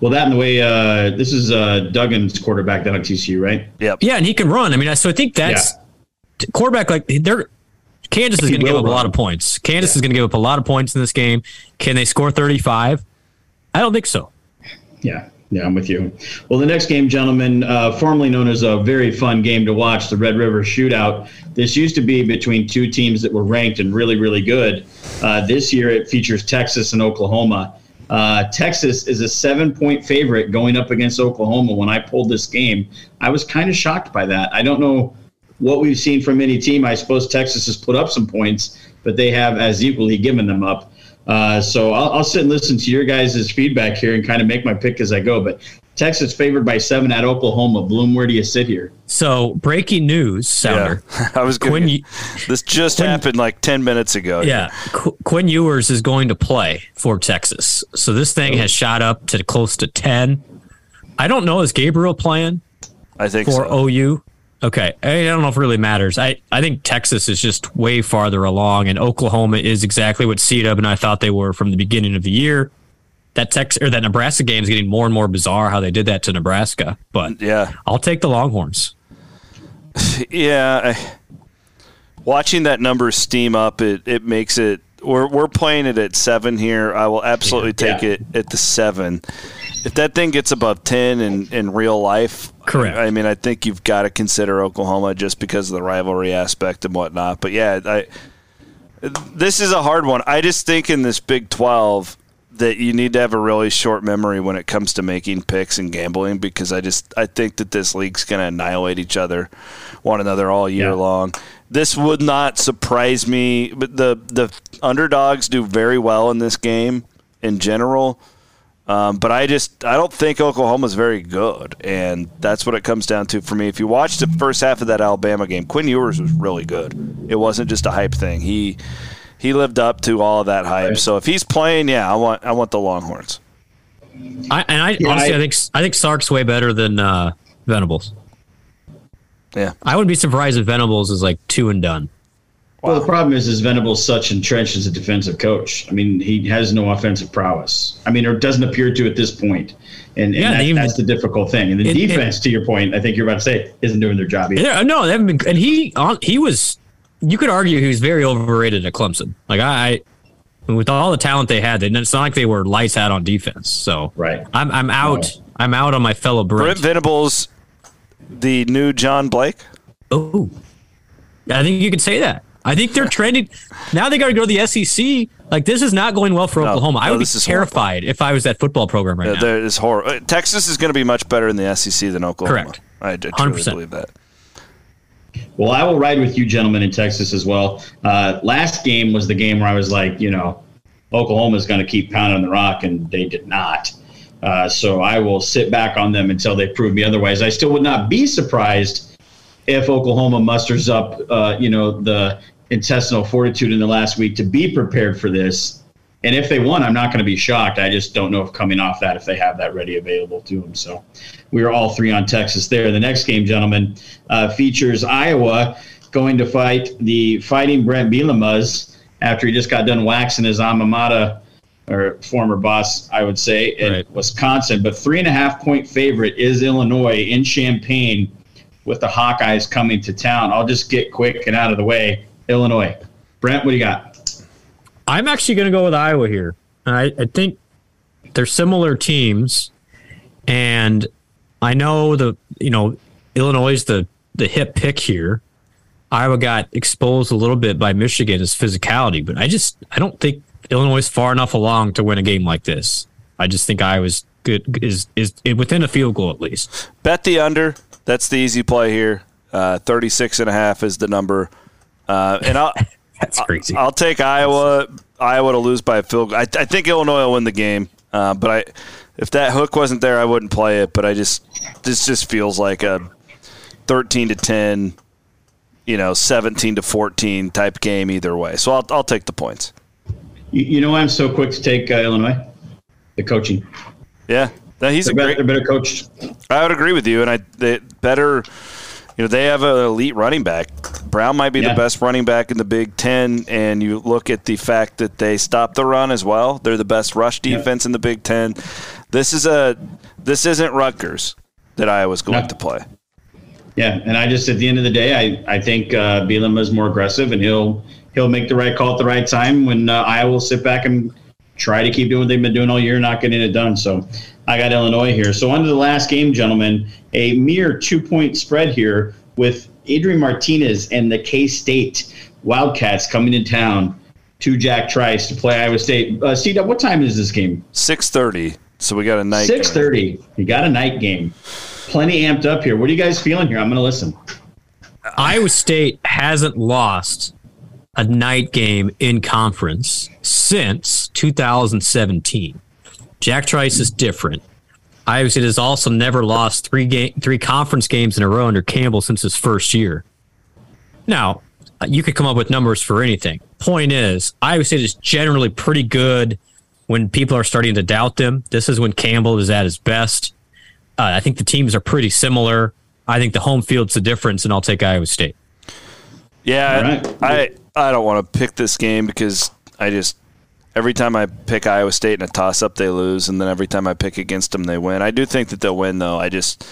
Well, that and the way uh, this is uh, Duggan's quarterback down at TCU, right? Yep. Yeah, and he can run. I mean, so I think that's yeah. quarterback. Like they're Kansas is going to give up run. a lot of points. Kansas yeah. is going to give up a lot of points in this game. Can they score 35? I don't think so. Yeah. Yeah, I'm with you. Well, the next game, gentlemen, uh, formerly known as a very fun game to watch, the Red River Shootout. This used to be between two teams that were ranked and really, really good. Uh, this year, it features Texas and Oklahoma. Uh, Texas is a seven point favorite going up against Oklahoma. When I pulled this game, I was kind of shocked by that. I don't know what we've seen from any team. I suppose Texas has put up some points, but they have as equally given them up. Uh, so I'll, I'll, sit and listen to your guys' feedback here and kind of make my pick as I go. But Texas favored by seven at Oklahoma. Blum, where do you sit here? So breaking news, Sounder. Yeah, <laughs> I was going. This just Quinn, happened like ten minutes ago. Yeah, Qu- Quinn Ewers is going to play for Texas. So this thing has shot up to close to ten. I don't know. Is Gabriel playing? I think for so. OU. Okay, I don't know if it really matters. I, I think Texas is just way farther along, and Oklahoma is exactly what C Dub and I thought they were from the beginning of the year that Texas or that Nebraska game is getting more and more bizarre how they did that to Nebraska. But yeah, I'll take the Longhorns. <laughs> yeah, I, watching that number steam up, it it makes it. We're we're playing it at seven here. I will absolutely take yeah. it at the seven. If that thing gets above ten in in real life, correct. I mean, I think you've got to consider Oklahoma just because of the rivalry aspect and whatnot. But yeah, I. This is a hard one. I just think in this Big Twelve, that you need to have a really short memory when it comes to making picks and gambling because I just I think that this league's going to annihilate each other, one another all year yeah. long. This would not surprise me, but the the underdogs do very well in this game in general. Um, but I just I don't think Oklahoma's very good, and that's what it comes down to for me. If you watch the first half of that Alabama game, Quinn Ewers was really good. It wasn't just a hype thing. He he lived up to all of that hype. So if he's playing, yeah, I want I want the Longhorns. I, and I yeah, honestly, I, I, think I think Sark's way better than uh, Venables. Yeah, I wouldn't be surprised if Venables is like two and done. Wow. Well, the problem is, is Venables such entrenched as a defensive coach. I mean, he has no offensive prowess. I mean, or doesn't appear to at this point. And, and yeah, that, even, that's the difficult thing. And the it, defense, it, to your point, I think you're about to say, isn't doing their job either. Yeah, no, they haven't been. And he uh, he was you could argue he was very overrated at Clemson. Like I, with all the talent they had, it's not like they were lights out on defense. So right, I'm I'm out. No. I'm out on my fellow Brent. Brent Venables, the new John Blake. Oh, I think you could say that. I think they're trending. Now they got to go to the SEC. Like this is not going well for no, Oklahoma. I would be terrified horrible. if I was that football program right yeah, now. There is horror. Texas is going to be much better in the SEC than Oklahoma. Correct. I, I truly 100%. believe that. Well, I will ride with you, gentlemen, in Texas as well. Uh, last game was the game where I was like, you know, Oklahoma is going to keep pounding the rock, and they did not. Uh, so I will sit back on them until they prove me otherwise. I still would not be surprised if Oklahoma musters up, uh, you know, the intestinal fortitude in the last week to be prepared for this. And if they won, I'm not going to be shocked. I just don't know if coming off that, if they have that ready available to them. So we are all three on Texas there. The next game, gentlemen, uh, features Iowa going to fight the Fighting Brent Bielema's after he just got done waxing his alma mater or former boss, I would say, in right. Wisconsin. But three and a half point favorite is Illinois in Champaign with the Hawkeyes coming to town. I'll just get quick and out of the way. Illinois. Brent, what do you got? I'm actually going to go with Iowa here. I, I think they're similar teams. And I know the you know Illinois is the the hip pick here. Iowa got exposed a little bit by Michigan's physicality, but I just I don't think Illinois is far enough along to win a game like this. I just think Iowa's good is is within a field goal at least. Bet the under. That's the easy play here. Uh, 36 and a half is the number. Uh, and I'll <laughs> That's crazy. I'll take Iowa Iowa to lose by a field goal. I, I think Illinois will win the game. Uh, but I if that hook wasn't there, I wouldn't play it. But I just this just feels like a 13 to 10, you know, 17 to 14 type game either way. So I'll I'll take the points. You, you know why I'm so quick to take uh, Illinois? The coaching. Yeah, no, he's they're a better, great. they're better coached. I would agree with you, and I they better. You know, they have an elite running back. Brown might be Yeah. the best running back in the Big Ten, and you look at the fact that they stop the run as well. They're the best rush defense in the Big Ten. This is a this isn't Rutgers that Iowa's going No. to play. Yeah, and I just at the end of the day, I I think uh, Bielema is more aggressive, and he'll he'll make the right call at the right time when uh, Iowa will sit back and try to keep doing what they've been doing all year, not getting it done. So I got Illinois here. So on to the last game, gentlemen. A mere two point spread here with Adrian Martinez and the K State Wildcats coming to town to Jack Trice to play Iowa State. Uh, C what time is this game? Six thirty. So we got a night. Six thirty. game. thirty. You got a night game. Plenty amped up here. What are you guys feeling here? I'm going to listen. Iowa State hasn't lost a night game in conference since 2017. Jack Trice is different. Iowa State has also never lost three game, three conference games in a row under Campbell since his first year. Now, you could come up with numbers for anything. Point is, Iowa State is generally pretty good when people are starting to doubt them. This is when Campbell is at his best. Uh, I think the teams are pretty similar. I think the home field's the difference, and I'll take Iowa State. Yeah, All right. I I don't want to pick this game because I just every time I pick Iowa State in a toss up they lose, and then every time I pick against them they win. I do think that they'll win though. I just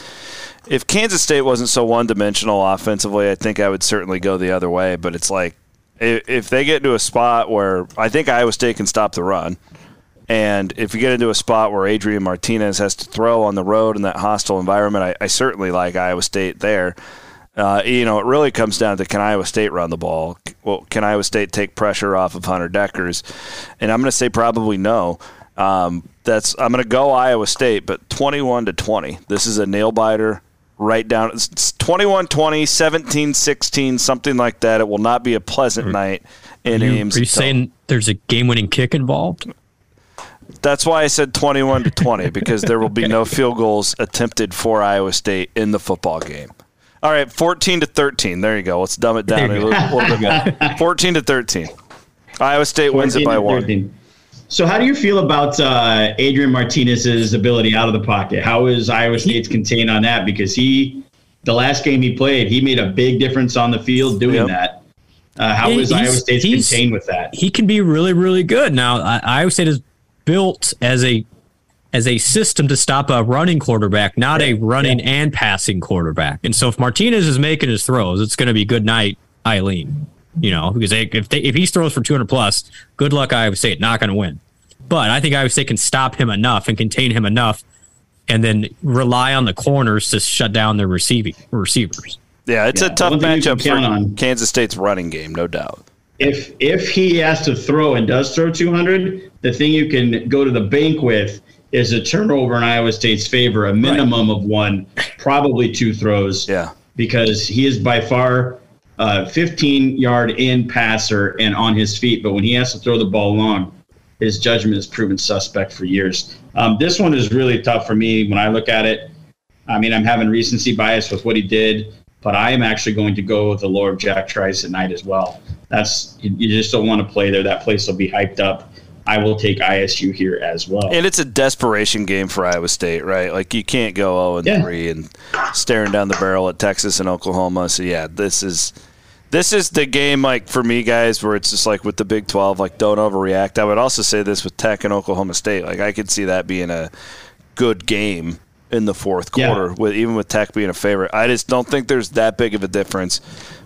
if Kansas State wasn't so one dimensional offensively, I think I would certainly go the other way. But it's like if they get into a spot where I think Iowa State can stop the run. And if you get into a spot where Adrian Martinez has to throw on the road in that hostile environment, I, I certainly like Iowa State there. Uh, you know, it really comes down to can Iowa State run the ball? Well, can Iowa State take pressure off of Hunter Dekkers? And I'm going to say probably no. Um, that's I'm going to go Iowa State, but 21 to 20. This is a nail biter. Right down, it's 21 20, 17 16, something like that. It will not be a pleasant night in You- Ames. are you until- saying there's a game-winning kick involved? That's why I said 21 to 20 because there will be no <laughs> field goals attempted for Iowa State in the football game. All right, 14 to 13. There you go. Let's dumb it down a There you little, little bit. 14 to 13. Iowa State wins it by one. So, how do you feel about uh, Adrian Martinez's ability out of the pocket? How is Iowa State's contained on that? Because he, the last game he played, he made a big difference on the field doing Yep. that. Uh, how He- is Iowa he's- State's he's- contained with that? He can be really, really good. Now, I- Iowa State is built as a as a system to stop a running quarterback, not a running and passing quarterback. And so, if Martinez is making his throws, it's going to be good night, Eileen. You know, because they, if they, if he throws for 200 plus, good luck, Iowa State. Not going to win. But I think Iowa State can stop him enough and contain him enough, and then rely on the corners to shut down their receiving receivers. Yeah, it's Yeah, a tough one thing you can matchup for on- Kansas State's running game, no doubt. If if he has to throw and does throw 200, the thing you can go to the bank with is a turnover in Iowa State's favor, a minimum of one, probably two throws. Yeah. because he is by far a 15 yard in passer and on his feet. But when he has to throw the ball long, his judgment has proven suspect for years. Um, this one is really tough for me when I look at it. I mean, I'm having recency bias with what he did, but I am actually going to go with the lore of Jack Trice at night as well. That's you, you just don't want to play there. That place will be hyped up. I will take ISU here as well. And it's a desperation game for Iowa State, right? Like you can't go 0 and Yeah. 3 and staring down the barrel at Texas and Oklahoma. So yeah, this is this is the game like for me guys where it's just like with the Big 12 like don't overreact. I would also say this with Tech and Oklahoma State. Like I could see that being a good game in the fourth Yeah. quarter with even with Tech being a favorite. I just don't think there's that big of a difference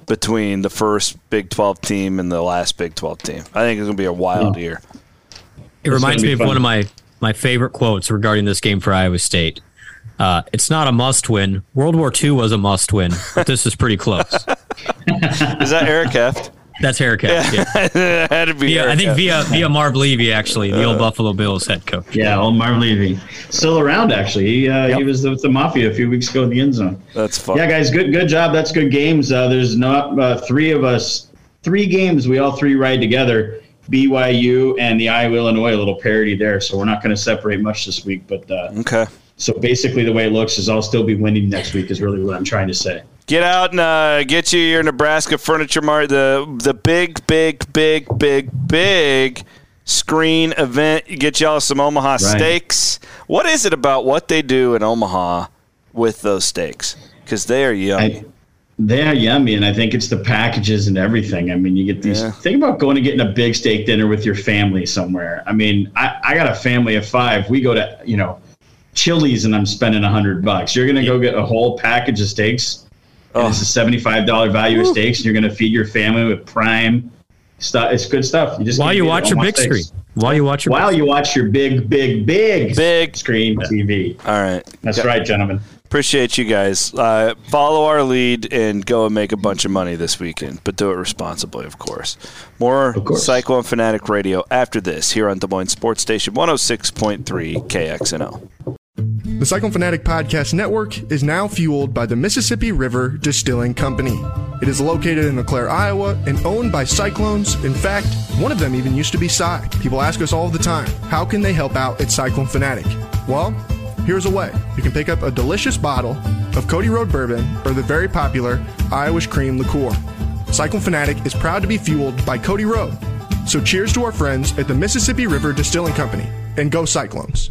between the first Big 12 team and the last Big 12 team. I think it's going to be a wild No. year. It reminds me be of one of my my favorite quotes regarding this game for Iowa State. Uh, it's not a must win. World War II was a must win, but this is pretty close. <laughs> Is that Eric Heft? That's Eric Heft. Yeah. <laughs> had to be. Via, I think Heft. via via Marv Levy, actually, the old Buffalo Bills head coach. Yeah, old Marv Levy. Still around, actually. He, uh, he was with the Mafia a few weeks ago in the end zone. That's fun. Yeah, guys, good good job. That's good games. Uh, there's not uh, three of us, three games we all three ride together. BYU and the Iowa Illinois, a little parody there. So we're not going to separate much this week. But uh, Okay. so basically, the way it looks is I'll still be winning next week. Is really what I'm trying to say. Get out and uh, get you your Nebraska Furniture Mart, the the big, big, big, big, big screen event. Get y'all some Omaha steaks. What is it about what they do in Omaha with those steaks? Because they are yummy. I, they're yummy, and I think it's the packages and everything. I mean, you get these. Yeah. Think about going and getting a big steak dinner with your family somewhere. I mean, I, I got a family of five. We go to you know, Chili's, and I'm spending a hundred bucks. You're gonna go get a whole package of steaks. And It's a seventy-five dollar value of steaks, and you're gonna feed your family with prime stuff. It's good stuff. You just While you watch your big steaks. screen. While you watch your While you watch your big, big, big, big screen TV. All right. That's Got- right, gentlemen. Appreciate you guys. Uh, follow our lead and go and make a bunch of money this weekend, but do it responsibly, of course. More Cyclone Fanatic Radio after this here on Des Moines Sports Station 106.3 KXNO. The Cyclone Fanatic Podcast Network is now fueled by the Mississippi River Distilling Company. It is located in LeClaire, Iowa, and owned by Cyclones. In fact, one of them even used to be Cy. People ask us all the time, how can they help out at Cyclone Fanatic? Well, here's a way. You can pick up a delicious bottle of Cody Road Bourbon or the very popular Irish Cream Liqueur. Cyclone Fanatic is proud to be fueled by Cody Road. So cheers to our friends at the Mississippi River Distilling Company, and go Cyclones.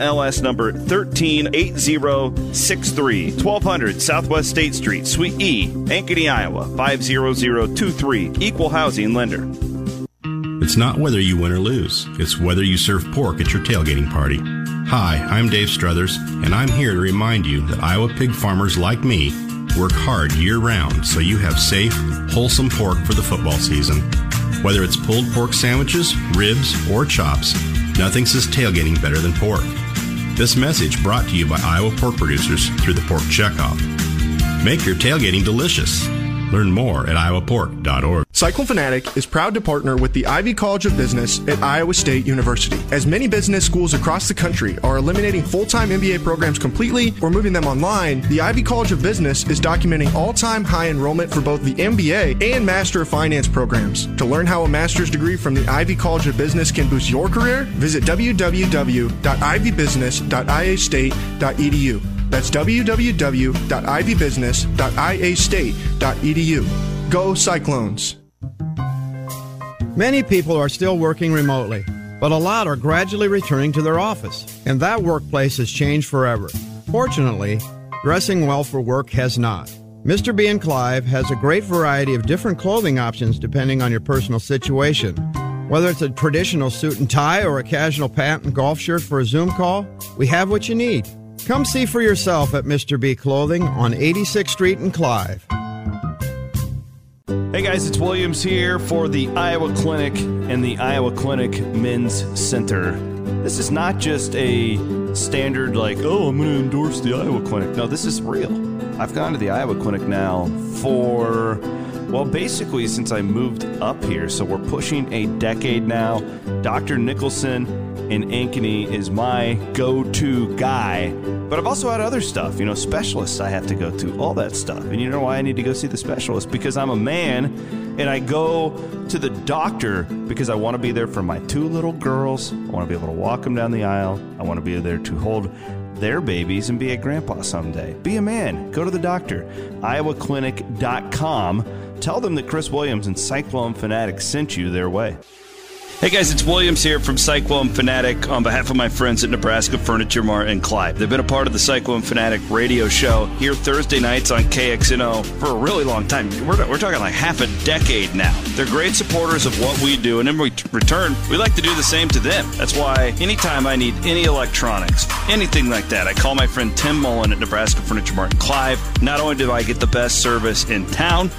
NMLS number 138063, 1200 Southwest State Street, Suite E, Ankeny, Iowa 50023. Equal housing lender. It's not whether you win or lose, it's whether you serve pork at your tailgating party. Hi, I'm Dave Struthers, and I'm here to remind you that Iowa pig farmers like me work hard year round so you have safe, wholesome pork for the football season. Whether it's pulled pork sandwiches, ribs, or chops, nothing says tailgating better than pork. This message brought to you by Iowa pork producers through the Pork Checkoff. Make your tailgating delicious. Learn more at iowapork.org. Cyclone Fanatic is proud to partner with the Ivy College of Business at Iowa State University. As many business schools across the country are eliminating full time MBA programs completely or moving them online, the Ivy College of Business is documenting all time high enrollment for both the MBA and Master of Finance programs. To learn how a master's degree from the Ivy College of Business can boost your career, visit www.ivybusiness.iastate.edu. That's www.ivybusiness.iastate.edu. Go Cyclones! Many people are still working remotely, but a lot are gradually returning to their office, and that workplace has changed forever. Fortunately, dressing well for work has not. Mr. B and Clive has a great variety of different clothing options depending on your personal situation. Whether it's a traditional suit and tie or a casual pant and golf shirt for a Zoom call, we have what you need. Come see for yourself at Mr. B Clothing on 86th Street in Clive. Hey guys, it's Williams here for the Iowa Clinic and the Iowa Clinic Men's Center. This is not just a standard, like, oh, I'm going to endorse the Iowa Clinic. No, this is real. I've gone to the Iowa Clinic now for, well, basically since I moved up here. So we're pushing a decade now. Dr. Nicholson in Ankeny is my go to guy. But I've also had other stuff, you know, specialists I have to go to, all that stuff. And you know why I need to go see the specialist? Because I'm a man and I go to the doctor because I want to be there for my two little girls. I want to be able to walk them down the aisle. I want to be there to hold their babies and be a grandpa someday. Be a man. Go to the doctor. IowaClinic.com. Tell them that Chris Williams and Cyclone Fanatic sent you their way. Hey guys, it's Williams here from Cyclone Fanatic on behalf of my friends at Nebraska Furniture Mart and Clive. They've been a part of the Cyclone Fanatic radio show here Thursday nights on KXNO for a really long time. We're, we're talking like half a decade now. They're great supporters of what we do, and in return, we like to do the same to them. That's why anytime I need any electronics, anything like that, I call my friend Tim Mullen at Nebraska Furniture Mart and Clive. Not only do I get the best service in town,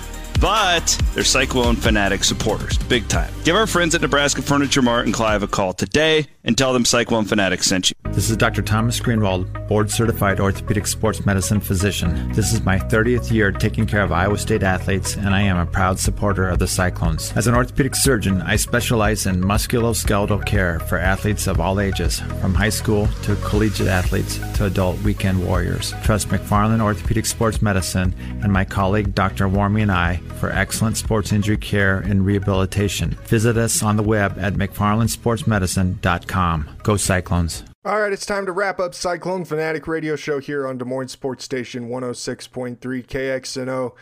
but they're Cyclone Fanatic supporters, big time. Give our friends at Nebraska Furniture Mart and Clive a call today and tell them Cyclone Fanatic sent you. This is Dr. Thomas Greenwald, board certified orthopedic sports medicine physician. This is my 30th year taking care of Iowa State athletes, and I am a proud supporter of the Cyclones. As an orthopedic surgeon, I specialize in musculoskeletal care for athletes of all ages, from high school to collegiate athletes to adult weekend warriors. Trust McFarland Orthopedic Sports Medicine and my colleague Dr. Warmy and I for excellent sports injury care and rehabilitation. Visit us on the web at mcfarlandsportsmedicine.com. Go Cyclones. All right, it's time to wrap up Cyclone Fanatic Radio Show here on Des Moines Sports Station 106.3 KXNO.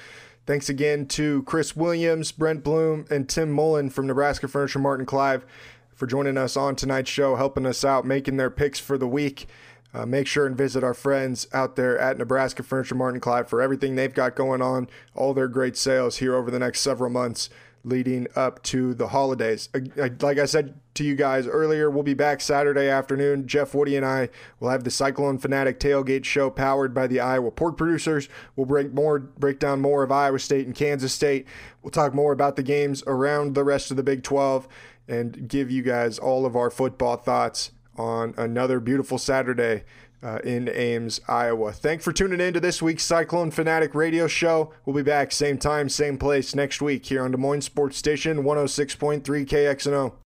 Thanks again to Chris Williams, Brent Blum, and Tim Mullen from Nebraska Furniture Mart and Clive for joining us on tonight's show, helping us out, making their picks for the week. Uh, make sure and visit our friends out there at Nebraska Furniture Mart and Clive for everything they've got going on, all their great sales here over the next several months leading up to the holidays. Like I said to you guys earlier, we'll be back Saturday afternoon. Jeff Woody and I will have the Cyclone Fanatic Tailgate Show powered by the Iowa Pork Producers. We'll break more, break down more of Iowa State and Kansas State. We'll talk more about the games around the rest of the Big 12 and give you guys all of our football thoughts on another beautiful Saturday uh, in Ames, Iowa. Thanks for tuning in to this week's Cyclone Fanatic Radio Show. We'll be back same time, same place next week here on Des Moines Sports Station 106.3 KXNO.